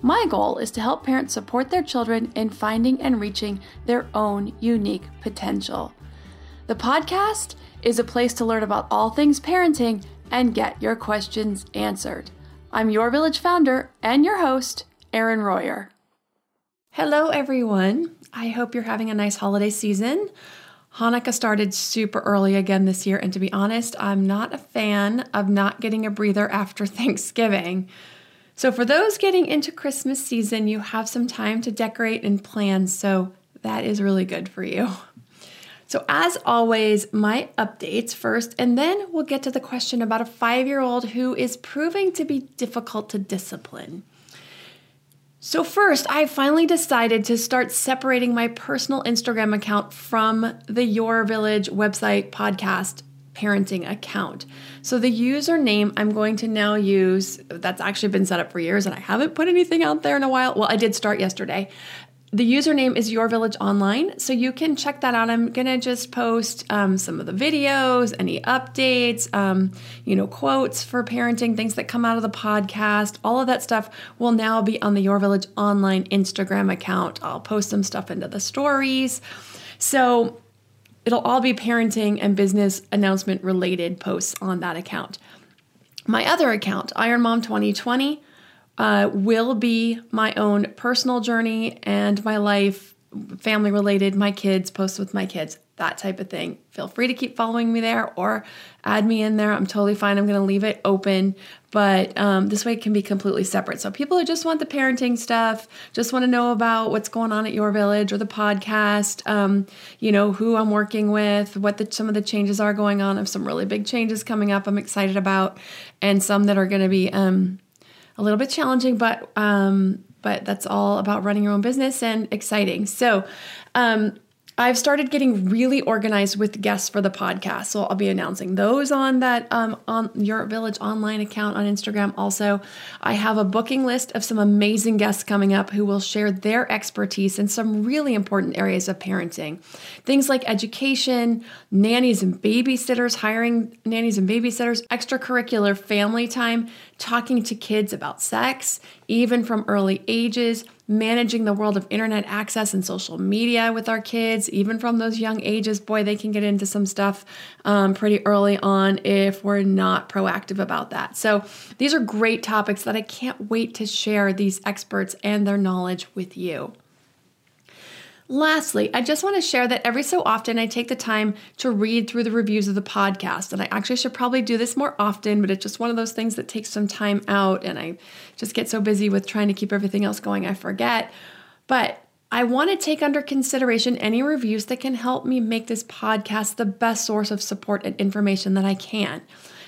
My goal is to help parents support their children in finding and reaching their own unique potential. The podcast is a place to learn about all things parenting and get your questions answered. I'm your village founder and your host, Erin Royer. Hello, everyone. I hope you're having a nice holiday season. Hanukkah started super early again this year, and to be honest, I'm not a fan of not getting a breather after Thanksgiving. So, for those getting into Christmas season, you have some time to decorate and plan, so that is really good for you. So, as always, my updates first, and then we'll get to the question about a five year old who is proving to be difficult to discipline. So, first, I finally decided to start separating my personal Instagram account from the Your Village website podcast parenting account. So, the username I'm going to now use, that's actually been set up for years and I haven't put anything out there in a while. Well, I did start yesterday. The username is Your Village Online, so you can check that out. I'm gonna just post um, some of the videos, any updates, um, you know, quotes for parenting, things that come out of the podcast. All of that stuff will now be on the Your Village Online Instagram account. I'll post some stuff into the stories. So it'll all be parenting and business announcement related posts on that account. My other account, Iron Mom 2020 uh, will be my own personal journey and my life, family related, my kids, posts with my kids, that type of thing. Feel free to keep following me there or add me in there. I'm totally fine. I'm going to leave it open, but um, this way it can be completely separate. So people who just want the parenting stuff, just want to know about what's going on at your village or the podcast, um, you know, who I'm working with, what the, some of the changes are going on. I have some really big changes coming up I'm excited about, and some that are going to be, um, a little bit challenging, but um, but that's all about running your own business and exciting. So, um, I've started getting really organized with guests for the podcast. So I'll be announcing those on that um, on your village online account on Instagram. Also, I have a booking list of some amazing guests coming up who will share their expertise in some really important areas of parenting. Things like education, nannies and babysitters, hiring nannies and babysitters, extracurricular family time, talking to kids about sex, even from early ages managing the world of internet access and social media with our kids, even from those young ages. Boy, they can get into some stuff um, pretty early on if we're not proactive about that. So, these are great topics that I can't wait to share these experts and their knowledge with you. Lastly, I just want to share that every so often I take the time to read through the reviews of the podcast. And I actually should probably do this more often, but it's just one of those things that takes some time out. And I just get so busy with trying to keep everything else going, I forget. But I want to take under consideration any reviews that can help me make this podcast the best source of support and information that I can.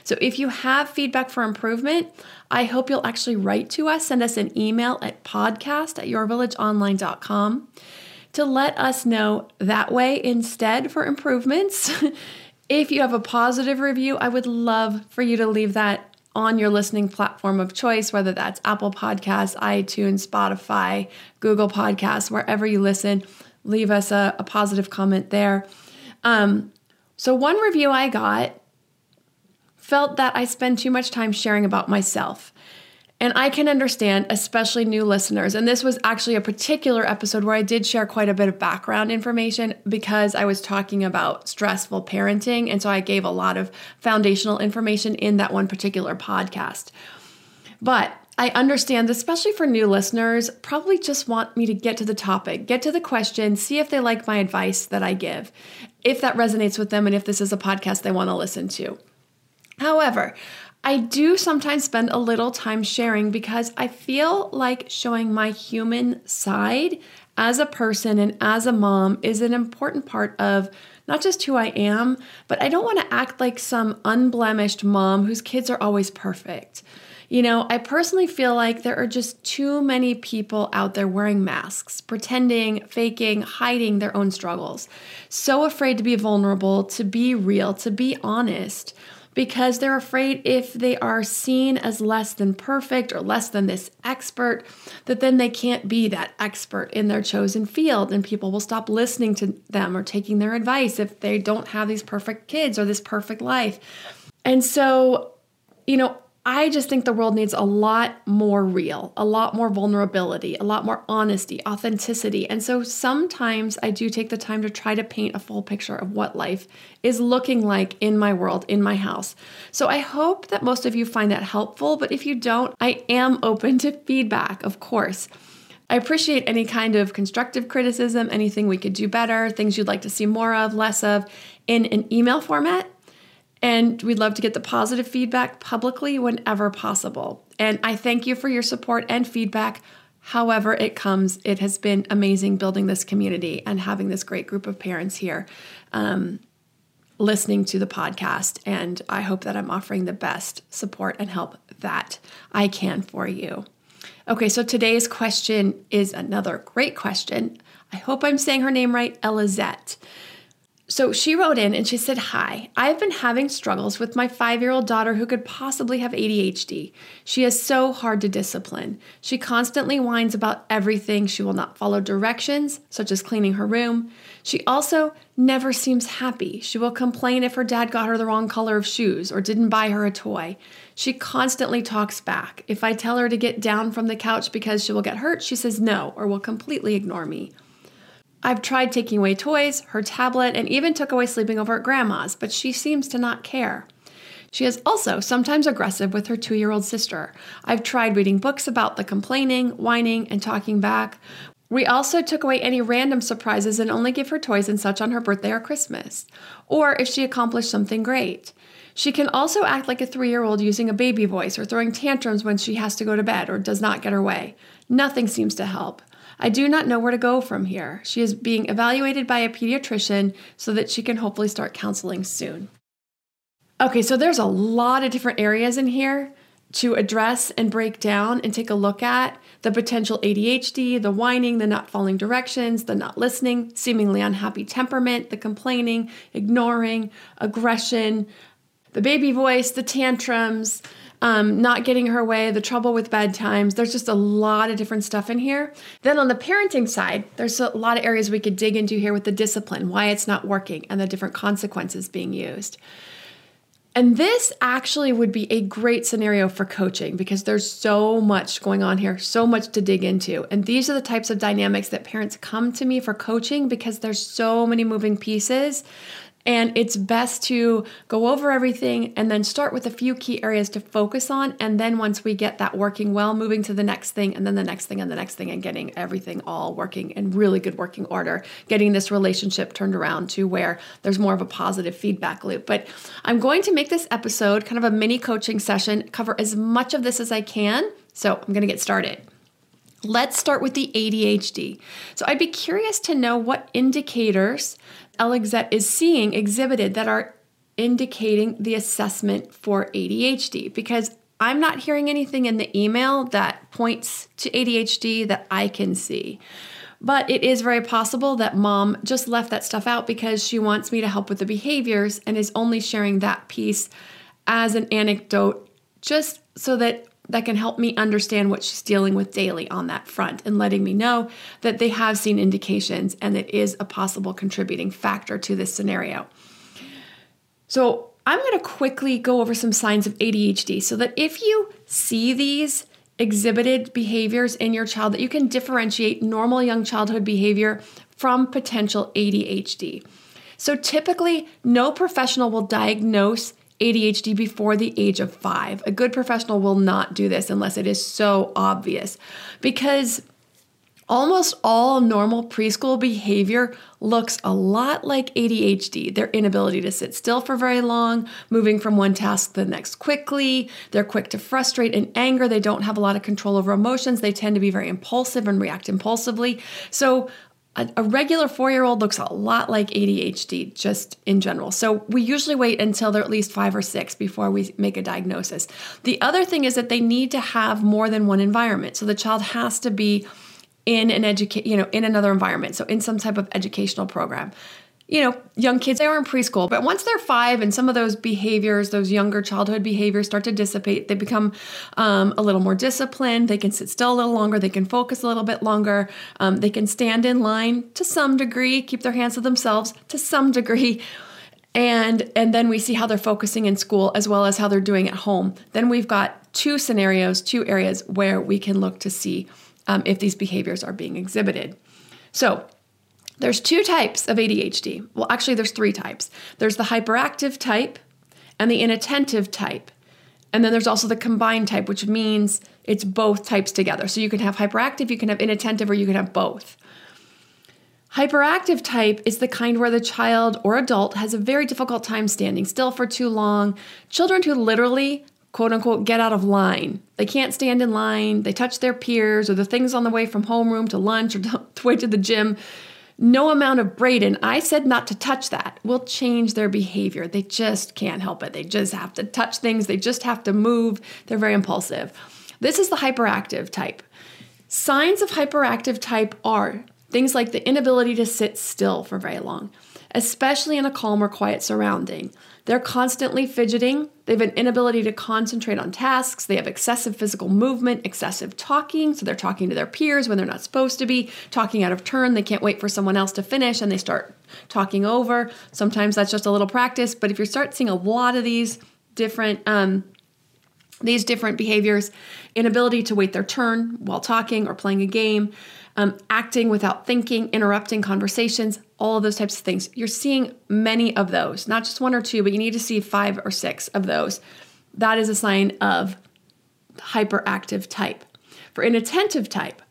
So if you have feedback for improvement, I hope you'll actually write to us, send us an email at podcast at yourvillageonline.com to let us know that way instead for improvements. if you have a positive review, I would love for you to leave that on your listening platform of choice, whether that's Apple Podcasts, iTunes, Spotify, Google Podcasts, wherever you listen. Leave us a, a positive comment there. Um, so, one review I got felt that I spend too much time sharing about myself. And I can understand, especially new listeners. And this was actually a particular episode where I did share quite a bit of background information because I was talking about stressful parenting. And so I gave a lot of foundational information in that one particular podcast. But I understand, especially for new listeners, probably just want me to get to the topic, get to the question, see if they like my advice that I give, if that resonates with them, and if this is a podcast they want to listen to. However, I do sometimes spend a little time sharing because I feel like showing my human side as a person and as a mom is an important part of not just who I am, but I don't want to act like some unblemished mom whose kids are always perfect. You know, I personally feel like there are just too many people out there wearing masks, pretending, faking, hiding their own struggles. So afraid to be vulnerable, to be real, to be honest because they're afraid if they are seen as less than perfect or less than this expert, that then they can't be that expert in their chosen field and people will stop listening to them or taking their advice if they don't have these perfect kids or this perfect life. And so, you know, I just think the world needs a lot more real, a lot more vulnerability, a lot more honesty, authenticity. And so sometimes I do take the time to try to paint a full picture of what life is looking like in my world, in my house. So I hope that most of you find that helpful. But if you don't, I am open to feedback, of course. I appreciate any kind of constructive criticism, anything we could do better, things you'd like to see more of, less of, in an email format and we'd love to get the positive feedback publicly whenever possible. And I thank you for your support and feedback. However, it comes, it has been amazing building this community and having this great group of parents here um, listening to the podcast. And I hope that I'm offering the best support and help that I can for you. Okay, so today's question is another great question. I hope I'm saying her name right, Elizette. So she wrote in and she said, Hi, I've been having struggles with my five year old daughter who could possibly have ADHD. She is so hard to discipline. She constantly whines about everything. She will not follow directions, such as cleaning her room. She also never seems happy. She will complain if her dad got her the wrong color of shoes or didn't buy her a toy. She constantly talks back. If I tell her to get down from the couch because she will get hurt, she says no or will completely ignore me. I've tried taking away toys, her tablet, and even took away sleeping over at grandma's, but she seems to not care. She is also sometimes aggressive with her two year old sister. I've tried reading books about the complaining, whining, and talking back. We also took away any random surprises and only give her toys and such on her birthday or Christmas, or if she accomplished something great. She can also act like a three year old using a baby voice or throwing tantrums when she has to go to bed or does not get her way. Nothing seems to help. I do not know where to go from here. She is being evaluated by a pediatrician so that she can hopefully start counseling soon. Okay, so there's a lot of different areas in here to address and break down and take a look at the potential ADHD, the whining, the not following directions, the not listening, seemingly unhappy temperament, the complaining, ignoring, aggression, the baby voice, the tantrums, um, not getting her way, the trouble with bedtimes. There's just a lot of different stuff in here. Then on the parenting side, there's a lot of areas we could dig into here with the discipline, why it's not working, and the different consequences being used. And this actually would be a great scenario for coaching because there's so much going on here, so much to dig into. And these are the types of dynamics that parents come to me for coaching because there's so many moving pieces and it's best to go over everything and then start with a few key areas to focus on. And then once we get that working well, moving to the next thing and then the next thing and the next thing and getting everything all working in really good working order, getting this relationship turned around to where there's more of a positive feedback loop. But I'm going to make this episode kind of a mini coaching session, cover as much of this as I can. So I'm going to get started. Let's start with the ADHD. So I'd be curious to know what indicators Elizette is seeing exhibited that are indicating the assessment for ADHD because I'm not hearing anything in the email that points to ADHD that I can see. But it is very possible that mom just left that stuff out because she wants me to help with the behaviors and is only sharing that piece as an anecdote just so that that can help me understand what she's dealing with daily on that front and letting me know that they have seen indications and it is a possible contributing factor to this scenario. So, I'm going to quickly go over some signs of ADHD so that if you see these exhibited behaviors in your child that you can differentiate normal young childhood behavior from potential ADHD. So typically no professional will diagnose ADHD before the age of 5. A good professional will not do this unless it is so obvious because Almost all normal preschool behavior looks a lot like ADHD. Their inability to sit still for very long, moving from one task to the next quickly. They're quick to frustrate and anger. They don't have a lot of control over emotions. They tend to be very impulsive and react impulsively. So, a, a regular four year old looks a lot like ADHD just in general. So, we usually wait until they're at least five or six before we make a diagnosis. The other thing is that they need to have more than one environment. So, the child has to be in an educate, you know, in another environment. So in some type of educational program. You know, young kids, they are in preschool, but once they're five and some of those behaviors, those younger childhood behaviors start to dissipate, they become um, a little more disciplined. They can sit still a little longer. They can focus a little bit longer. Um, they can stand in line to some degree, keep their hands to themselves to some degree and and then we see how they're focusing in school as well as how they're doing at home then we've got two scenarios two areas where we can look to see um, if these behaviors are being exhibited. So, there's two types of ADHD. Well, actually, there's three types. There's the hyperactive type and the inattentive type. And then there's also the combined type, which means it's both types together. So you can have hyperactive, you can have inattentive, or you can have both. Hyperactive type is the kind where the child or adult has a very difficult time standing still for too long. Children who literally quote unquote get out of line. They can't stand in line, they touch their peers or the things on the way from homeroom to lunch or the way to the gym. No amount of Braden, I said not to touch that, will change their behavior. They just can't help it. They just have to touch things, they just have to move. They're very impulsive. This is the hyperactive type. Signs of hyperactive type are things like the inability to sit still for very long, especially in a calm or quiet surrounding they're constantly fidgeting. They have an inability to concentrate on tasks. They have excessive physical movement, excessive talking. So they're talking to their peers when they're not supposed to be, talking out of turn. They can't wait for someone else to finish and they start talking over. Sometimes that's just a little practice. But if you start seeing a lot of these different, um, these different behaviors, inability to wait their turn while talking or playing a game, um, acting without thinking, interrupting conversations, all of those types of things. You're seeing many of those, not just one or two, but you need to see five or six of those. That is a sign of hyperactive type. For inattentive type,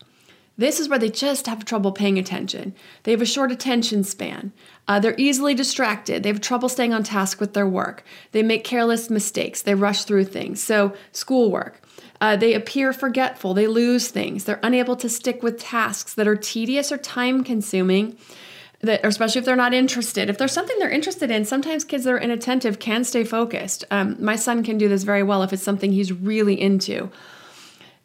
this is where they just have trouble paying attention. They have a short attention span. Uh, they're easily distracted. They have trouble staying on task with their work. They make careless mistakes. They rush through things. So, schoolwork. Uh, they appear forgetful. They lose things. They're unable to stick with tasks that are tedious or time consuming that especially if they're not interested. If there's something they're interested in sometimes kids that are inattentive can stay focused. Um, my son can do this very well if it's something he's really into.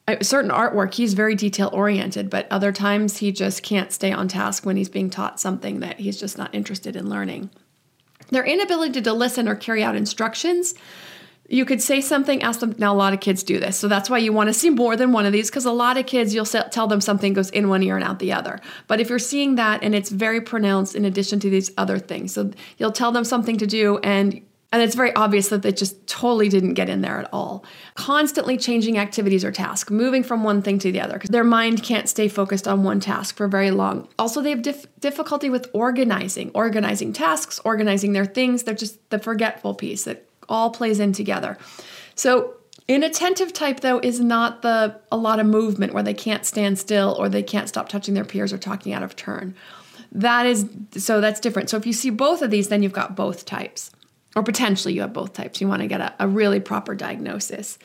A certain artwork he's very detail oriented but other times he just can't stay on task when he's being taught something that he's just not interested in learning. Their inability to listen or carry out instructions you could say something, ask them. Now, a lot of kids do this. So that's why you want to see more than one of these because a lot of kids, you'll tell them something goes in one ear and out the other. But if you're seeing that and it's very pronounced in addition to these other things, so you'll tell them something to do and and it's very obvious that they just totally didn't get in there at all. Constantly changing activities or tasks, moving from one thing to the other, because their mind can't stay focused on one task for very long. Also, they have dif- difficulty with organizing, organizing tasks, organizing their things. They're just the forgetful piece that all plays in together. So Inattentive type though is not the a lot of movement where they can't stand still or they can't stop touching their peers or talking out of turn. That is so that's different. So if you see both of these, then you've got both types. Or potentially you have both types. You want to get a, a really proper diagnosis.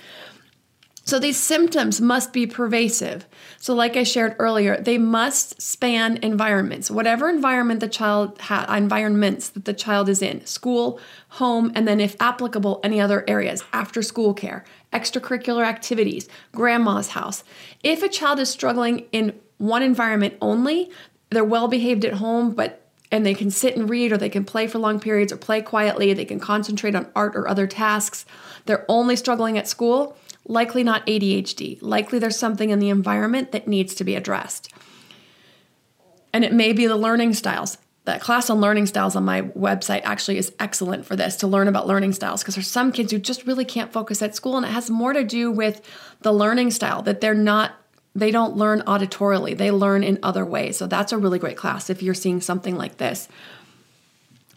So these symptoms must be pervasive. So, like I shared earlier, they must span environments. Whatever environment the child environments that the child is in, school, home, and then if applicable, any other areas, after school care, extracurricular activities, grandma's house. If a child is struggling in one environment only, they're well behaved at home, but and they can sit and read or they can play for long periods or play quietly, they can concentrate on art or other tasks. They're only struggling at school, likely not ADHD. Likely there's something in the environment that needs to be addressed. And it may be the learning styles. That class on learning styles on my website actually is excellent for this to learn about learning styles because there's some kids who just really can't focus at school and it has more to do with the learning style that they're not they don't learn auditorily, they learn in other ways. So that's a really great class if you're seeing something like this.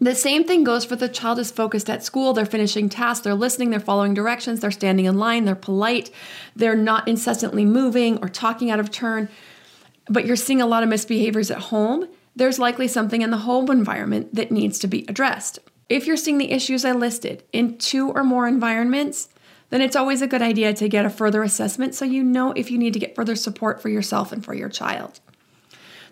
The same thing goes for the child is focused at school, they're finishing tasks, they're listening, they're following directions, they're standing in line, they're polite, they're not incessantly moving or talking out of turn, but you're seeing a lot of misbehaviors at home. There's likely something in the home environment that needs to be addressed. If you're seeing the issues I listed in two or more environments, then it's always a good idea to get a further assessment so you know if you need to get further support for yourself and for your child.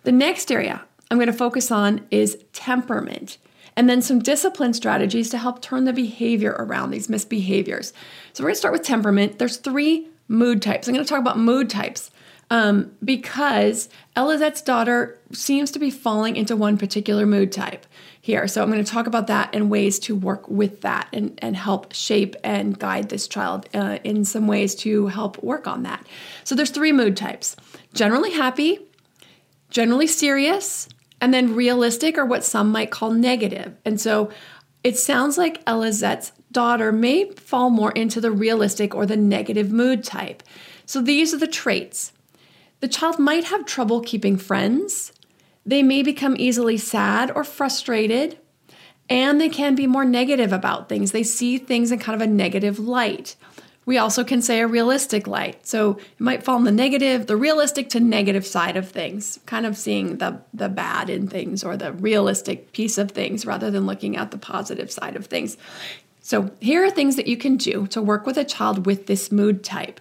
The next area I'm going to focus on is temperament and then some discipline strategies to help turn the behavior around these misbehaviors. So we're going to start with temperament. There's three mood types. I'm going to talk about mood types um, because Elizette's daughter seems to be falling into one particular mood type here. So I'm going to talk about that and ways to work with that and, and help shape and guide this child uh, in some ways to help work on that. So there's three mood types generally happy, generally serious, and then realistic or what some might call negative. And so it sounds like Elizette's daughter may fall more into the realistic or the negative mood type. So these are the traits. The child might have trouble keeping friends. They may become easily sad or frustrated, and they can be more negative about things. They see things in kind of a negative light. We also can say a realistic light. So it might fall in the negative, the realistic to negative side of things, kind of seeing the, the bad in things or the realistic piece of things rather than looking at the positive side of things. So here are things that you can do to work with a child with this mood type.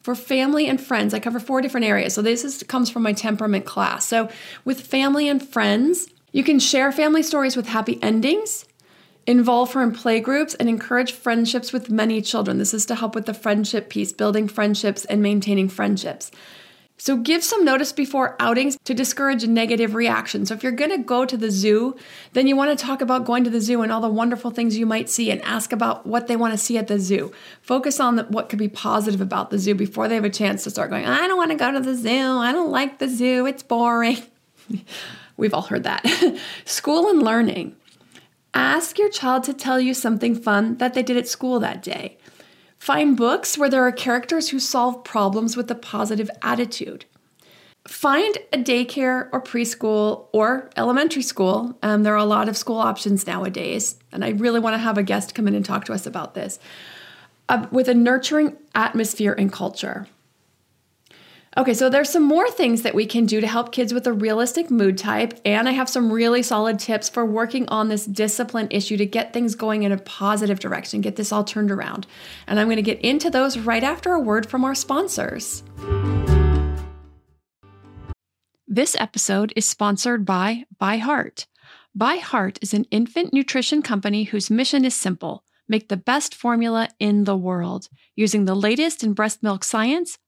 For family and friends, I cover four different areas. So this is, comes from my temperament class. So with family and friends, you can share family stories with happy endings, involve her in play groups, and encourage friendships with many children. This is to help with the friendship piece, building friendships and maintaining friendships. So give some notice before outings to discourage negative reactions. So if you're going to go to the zoo, then you want to talk about going to the zoo and all the wonderful things you might see and ask about what they want to see at the zoo. Focus on the, what could be positive about the zoo before they have a chance to start going, I don't want to go to the zoo. I don't like the zoo. It's boring. We've all heard that. school and learning. Ask your child to tell you something fun that they did at school that day. Find books where there are characters who solve problems with a positive attitude. Find a daycare or preschool or elementary school. Um, there are a lot of school options nowadays, and I really want to have a guest come in and talk to us about this uh, with a nurturing atmosphere and culture. Okay, so there's some more things that we can do to help kids with a realistic mood type, and I have some really solid tips for working on this discipline issue to get things going in a positive direction, get this all turned around. And I'm going to get into those right after a word from our sponsors. This episode is sponsored by ByHeart. By Heart is an infant nutrition company whose mission is simple make the best formula in the world. Using the latest in breast milk science,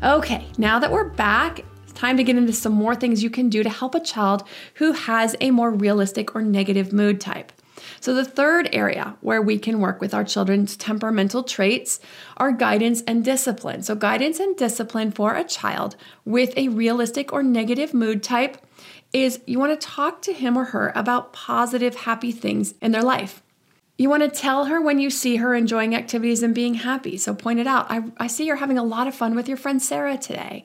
Okay, now that we're back, it's time to get into some more things you can do to help a child who has a more realistic or negative mood type. So, the third area where we can work with our children's temperamental traits are guidance and discipline. So, guidance and discipline for a child with a realistic or negative mood type is you want to talk to him or her about positive, happy things in their life. You want to tell her when you see her enjoying activities and being happy. So point it out. I, I see you're having a lot of fun with your friend Sarah today.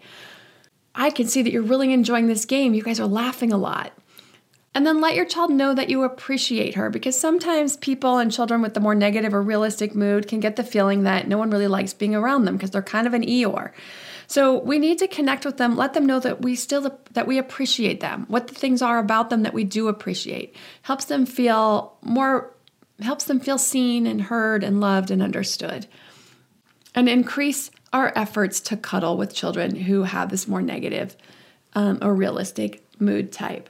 I can see that you're really enjoying this game. You guys are laughing a lot. And then let your child know that you appreciate her because sometimes people and children with the more negative or realistic mood can get the feeling that no one really likes being around them because they're kind of an Eeyore. So we need to connect with them, let them know that we still that we appreciate them, what the things are about them that we do appreciate. Helps them feel more helps them feel seen and heard and loved and understood. And increase our efforts to cuddle with children who have this more negative um, or realistic mood type.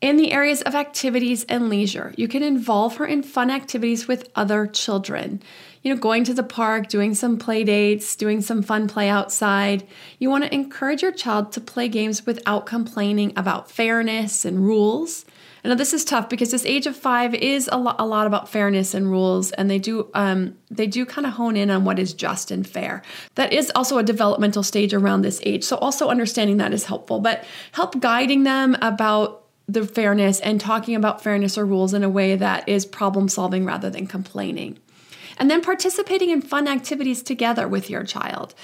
In the areas of activities and leisure, you can involve her in fun activities with other children. You know, going to the park, doing some play dates, doing some fun play outside. You want to encourage your child to play games without complaining about fairness and rules. I know this is tough because this age of five is a, lo- a lot about fairness and rules, and they do um, they do kind of hone in on what is just and fair. That is also a developmental stage around this age, so also understanding that is helpful. But help guiding them about the fairness and talking about fairness or rules in a way that is problem solving rather than complaining. And then participating in fun activities together with your child.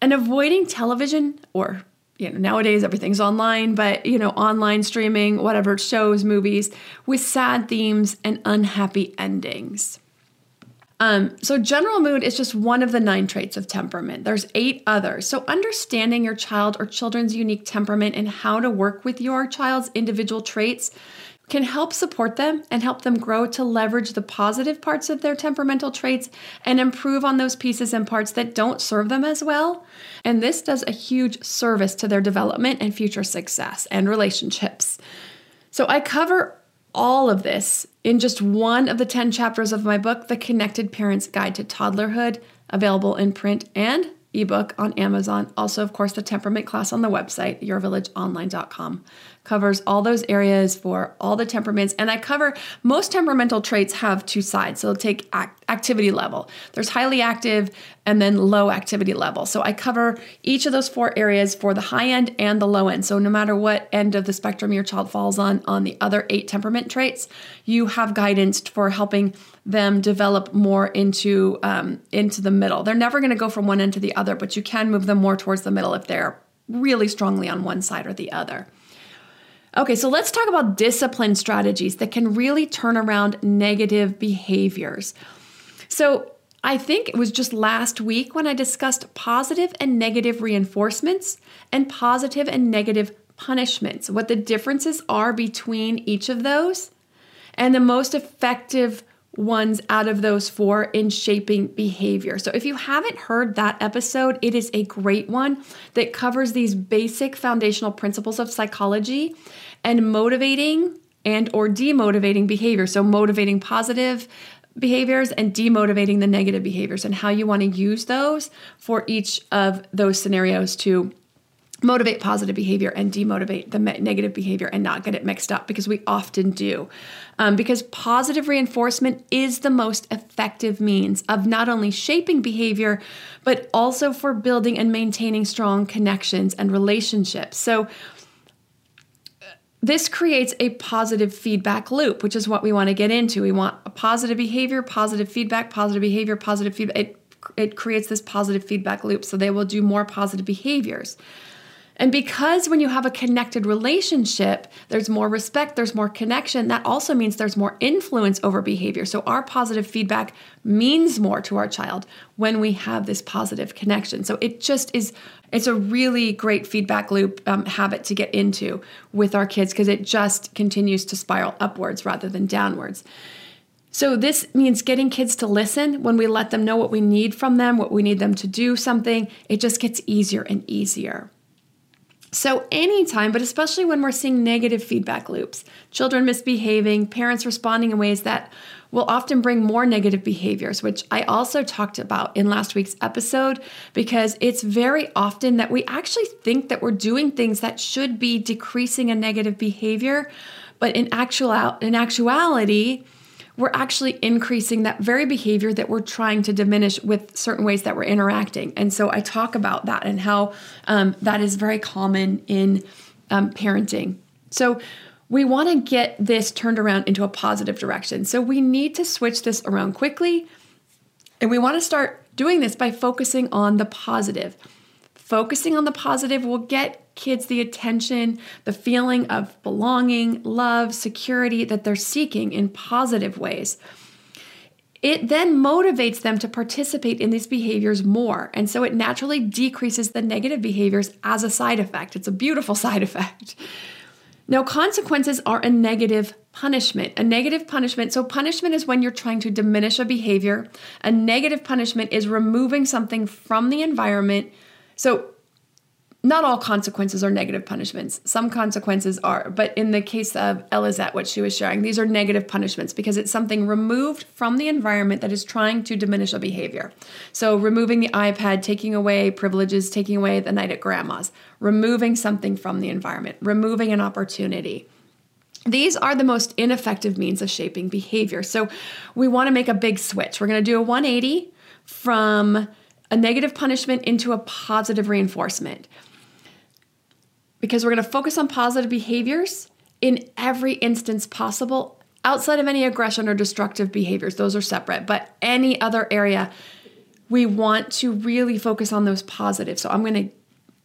And avoiding television or you know nowadays everything's online but you know online streaming whatever shows movies with sad themes and unhappy endings. Um, so general mood is just one of the nine traits of temperament. There's eight others. So understanding your child or children's unique temperament and how to work with your child's individual traits can help support them and help them grow to leverage the positive parts of their temperamental traits and improve on those pieces and parts that don't serve them as well. And this does a huge service to their development and future success and relationships. So I cover all of this in just one of the 10 chapters of my book, The Connected Parent's Guide to Toddlerhood, available in print and ebook on Amazon. Also, of course, the temperament class on the website, yourvillageonline.com covers all those areas for all the temperaments. And I cover most temperamental traits have two sides. So take act, activity level. There's highly active and then low activity level. So I cover each of those four areas for the high end and the low end. So no matter what end of the spectrum your child falls on on the other eight temperament traits, you have guidance for helping them develop more into um, into the middle. They're never going to go from one end to the other, but you can move them more towards the middle if they're really strongly on one side or the other. Okay, so let's talk about discipline strategies that can really turn around negative behaviors. So, I think it was just last week when I discussed positive and negative reinforcements and positive and negative punishments, what the differences are between each of those, and the most effective ones out of those four in shaping behavior. So if you haven't heard that episode, it is a great one that covers these basic foundational principles of psychology and motivating and or demotivating behavior. So motivating positive behaviors and demotivating the negative behaviors and how you want to use those for each of those scenarios to motivate positive behavior and demotivate the negative behavior and not get it mixed up because we often do. Um, because positive reinforcement is the most effective means of not only shaping behavior, but also for building and maintaining strong connections and relationships. So, this creates a positive feedback loop, which is what we want to get into. We want a positive behavior, positive feedback, positive behavior, positive feedback. It, it creates this positive feedback loop, so they will do more positive behaviors. And because when you have a connected relationship, there's more respect, there's more connection, that also means there's more influence over behavior. So our positive feedback means more to our child when we have this positive connection. So it just is, it's a really great feedback loop um, habit to get into with our kids because it just continues to spiral upwards rather than downwards. So, this means getting kids to listen when we let them know what we need from them, what we need them to do something. It just gets easier and easier. So, anytime, but especially when we're seeing negative feedback loops, children misbehaving, parents responding in ways that will often bring more negative behaviors, which I also talked about in last week's episode, because it's very often that we actually think that we're doing things that should be decreasing a negative behavior, but in actual in actuality, we're actually increasing that very behavior that we're trying to diminish with certain ways that we're interacting. And so I talk about that and how um, that is very common in um, parenting. So we want to get this turned around into a positive direction. So we need to switch this around quickly. And we want to start doing this by focusing on the positive. Focusing on the positive will get kids the attention, the feeling of belonging, love, security that they're seeking in positive ways. It then motivates them to participate in these behaviors more. And so it naturally decreases the negative behaviors as a side effect. It's a beautiful side effect. Now, consequences are a negative punishment. A negative punishment, so punishment is when you're trying to diminish a behavior. A negative punishment is removing something from the environment. So not all consequences are negative punishments. Some consequences are, but in the case of Elizette, what she was sharing, these are negative punishments because it's something removed from the environment that is trying to diminish a behavior. So, removing the iPad, taking away privileges, taking away the night at grandma's, removing something from the environment, removing an opportunity. These are the most ineffective means of shaping behavior. So, we want to make a big switch. We're going to do a 180 from a negative punishment into a positive reinforcement because we're going to focus on positive behaviors in every instance possible outside of any aggression or destructive behaviors. Those are separate, but any other area, we want to really focus on those positives. So I'm going to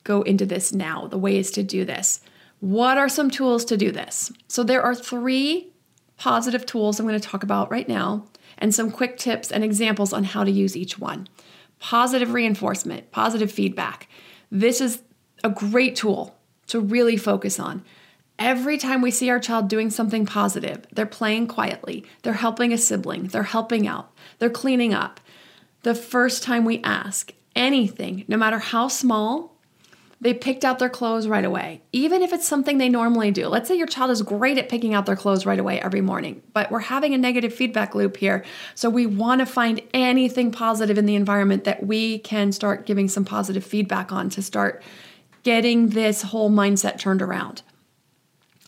go into this now the ways to do this. What are some tools to do this? So there are three positive tools I'm going to talk about right now and some quick tips and examples on how to use each one. Positive reinforcement, positive feedback. This is a great tool to really focus on. Every time we see our child doing something positive, they're playing quietly, they're helping a sibling, they're helping out, they're cleaning up. The first time we ask anything, no matter how small, they picked out their clothes right away, even if it's something they normally do. Let's say your child is great at picking out their clothes right away every morning, but we're having a negative feedback loop here. So we want to find anything positive in the environment that we can start giving some positive feedback on to start getting this whole mindset turned around.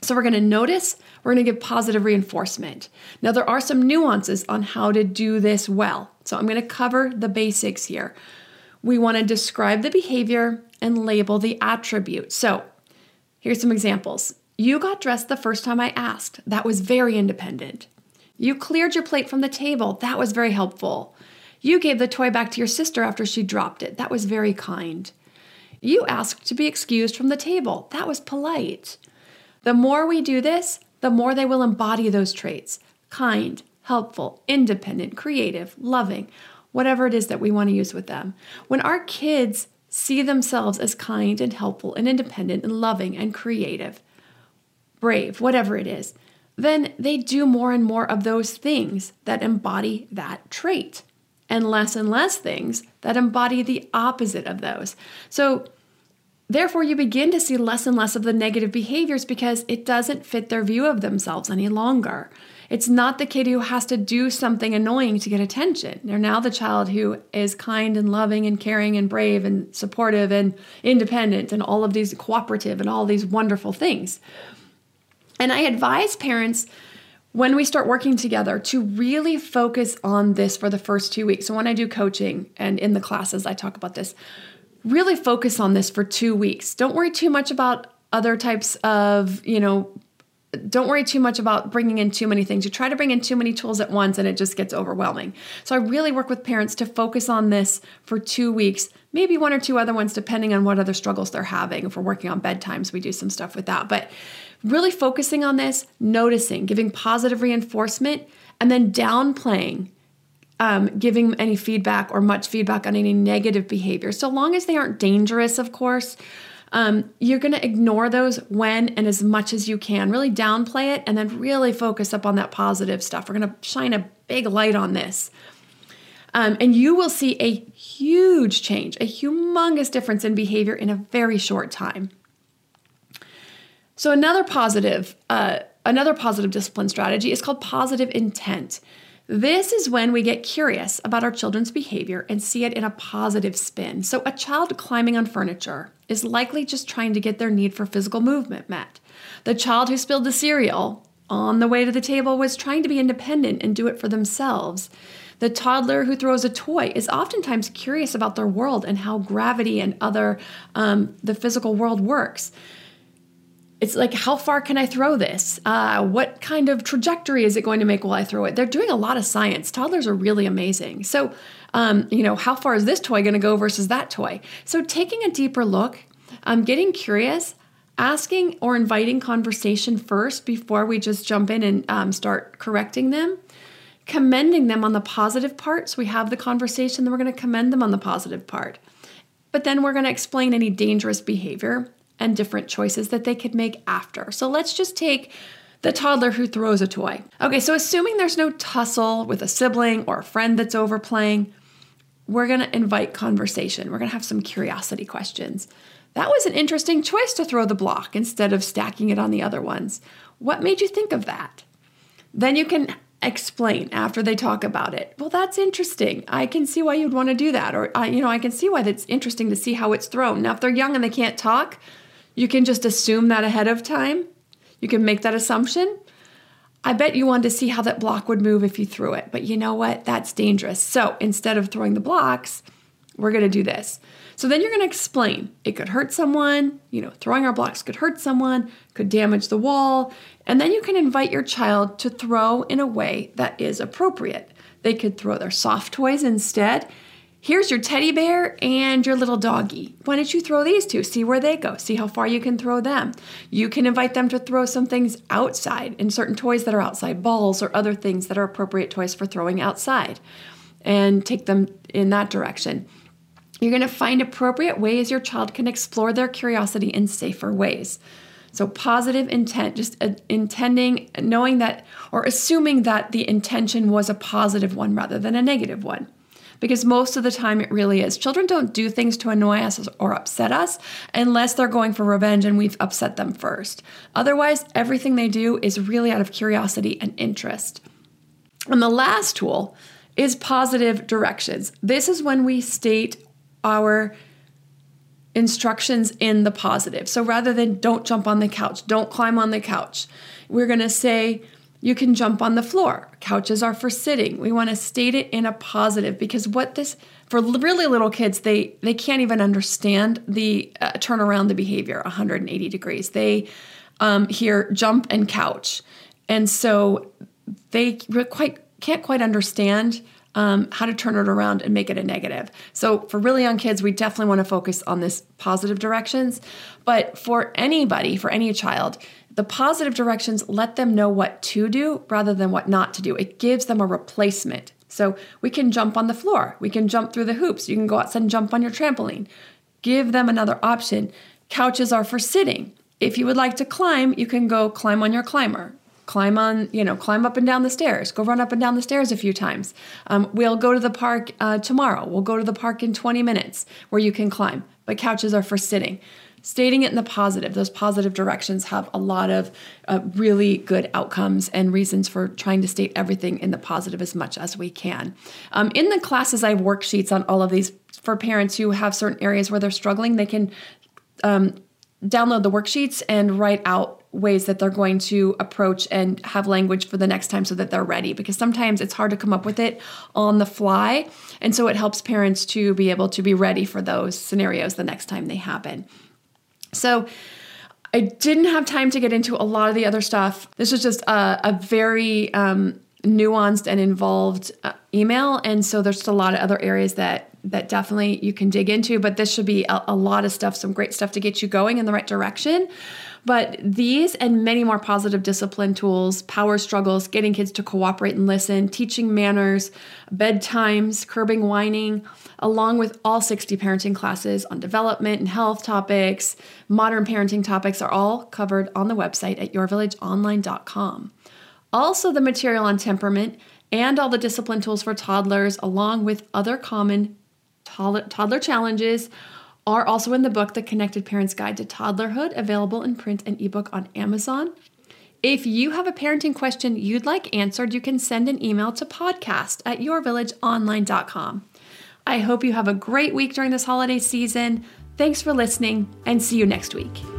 So we're going to notice, we're going to give positive reinforcement. Now, there are some nuances on how to do this well. So I'm going to cover the basics here. We want to describe the behavior and label the attribute. So here's some examples. You got dressed the first time I asked. That was very independent. You cleared your plate from the table. That was very helpful. You gave the toy back to your sister after she dropped it. That was very kind. You asked to be excused from the table. That was polite. The more we do this, the more they will embody those traits kind, helpful, independent, creative, loving, whatever it is that we want to use with them. When our kids see themselves as kind and helpful and independent and loving and creative, brave, whatever it is, then they do more and more of those things that embody that trait and less and less things that embody the opposite of those. So, therefore, you begin to see less and less of the negative behaviors because it doesn't fit their view of themselves any longer. It's not the kid who has to do something annoying to get attention. They're now the child who is kind and loving and caring and brave and supportive and independent and all of these cooperative and all these wonderful things. And I advise parents when we start working together to really focus on this for the first two weeks. So, when I do coaching and in the classes, I talk about this, really focus on this for two weeks. Don't worry too much about other types of, you know, don't worry too much about bringing in too many things. You try to bring in too many tools at once and it just gets overwhelming. So I really work with parents to focus on this for two weeks, maybe one or two other ones, depending on what other struggles they're having. If we're working on bedtimes, we do some stuff with that. But really focusing on this, noticing, giving positive reinforcement, and then downplaying um, giving any feedback or much feedback on any negative behavior. So long as they aren't dangerous, of course, um, you're going to ignore those when and as much as you can. Really downplay it and then really focus up on that positive stuff. We're going to shine a big light on this. Um, and you will see a huge change, a humongous difference in behavior in a very short time. So another positive, uh, another positive discipline strategy is called positive intent. This is when we get curious about our children's behavior and see it in a positive spin. So, a child climbing on furniture is likely just trying to get their need for physical movement met. The child who spilled the cereal on the way to the table was trying to be independent and do it for themselves. The toddler who throws a toy is oftentimes curious about their world and how gravity and other um, the physical world works it's like how far can i throw this? Uh, what kind of trajectory is it going to make while i throw it? They're doing a lot of science. Toddlers are really amazing. So um, you know how far is this toy going to go versus that toy? So taking a deeper look um, getting curious asking or inviting conversation first before we just jump in and um, start correcting them commending them on the positive part so we have the conversation then we're going to commend them on the positive part. But then we're going to explain any dangerous behavior and different choices that they could make after. So let's just take the toddler who throws a toy. Okay, so assuming there's no tussle with a sibling or a friend that's overplaying, we're gonna invite conversation. We're gonna have some curiosity questions. That was an interesting choice to throw the block instead of stacking it on the other ones. What made you think of that? Then you can explain after they talk about it. Well, that's interesting. I can see why you'd want to do that. Or, uh, you know, I can see why that's interesting to see how it's thrown. Now, if they're young and they can't talk, you can just assume that ahead of time. You can make that assumption. I bet you wanted to see how that block would move if you threw it, but you know what? That's dangerous. So instead of throwing the blocks, we're going to do this. So then you're going to explain it could hurt someone, you know, throwing our blocks could hurt someone, could damage the wall, and then you can invite your child to throw in a way that is appropriate. They could throw their soft toys instead Here's your teddy bear and your little doggy. Why don't you throw these two? See where they go. See how far you can throw them. You can invite them to throw some things outside in certain toys that are outside, balls or other things that are appropriate toys for throwing outside, and take them in that direction. You're going to find appropriate ways your child can explore their curiosity in safer ways. So, positive intent, just uh, intending, knowing that, or assuming that the intention was a positive one rather than a negative one because most of the time it really is. Children don't do things to annoy us or upset us unless they're going for revenge and we've upset them first. Otherwise, everything they do is really out of curiosity and interest. And the last tool is positive directions. This is when we state our instructions in the positive. So rather than don't jump on the couch, don't climb on the couch, we're going to say, you can jump on the floor. Couches are for sitting. We want to state it in a positive because what this for really little kids they they can't even understand the uh, turn around the behavior 180 degrees. They um, hear jump and couch, and so they quite can't quite understand um, how to turn it around and make it a negative. So for really young kids, we definitely want to focus on this positive directions. But for anybody, for any child, the positive directions let them know what to do rather than what not to do. It gives them a replacement. So we can jump on the floor, we can jump through the hoops, you can go outside and jump on your trampoline. Give them another option. Couches are for sitting. If you would like to climb, you can go climb on your climber. Climb on, you know, climb up and down the stairs. Go run up and down the stairs a few times. Um, we'll go to the park uh, tomorrow. We'll go to the park in 20 minutes where you can climb. But couches are for sitting stating it in the positive. Those positive directions have a lot of uh, really good outcomes and reasons for trying to state everything in the positive as much as we can. Um, in the classes i have worksheets on all of these for parents who have certain areas where they're struggling. They can um, download the worksheets and write out ways that they're going to approach and have language for the next time so that they're ready because sometimes it's hard to come up with it on the fly. And so it helps parents to be able to be ready for those scenarios the next time they happen so I didn't have time to get into a lot of the other stuff. This was just a, a very um, nuanced and involved uh, email, and so there's just a lot of other areas that that definitely you can dig into. But this should be a, a lot of stuff, some great stuff to get you going in the right direction. But these and many more positive discipline tools, power struggles, getting kids to cooperate and listen, teaching manners, bedtimes, curbing whining, along with all 60 parenting classes on development and health topics, modern parenting topics are all covered on the website at yourvillageonline.com. Also, the material on temperament and all the discipline tools for toddlers, along with other common toddler challenges, are also in the book The Connected Parent's Guide to Toddlerhood, available in print and ebook on Amazon. If you have a parenting question you'd like answered, you can send an email to podcast at yourvillageonline.com. I hope you have a great week during this holiday season. Thanks for listening, and see you next week.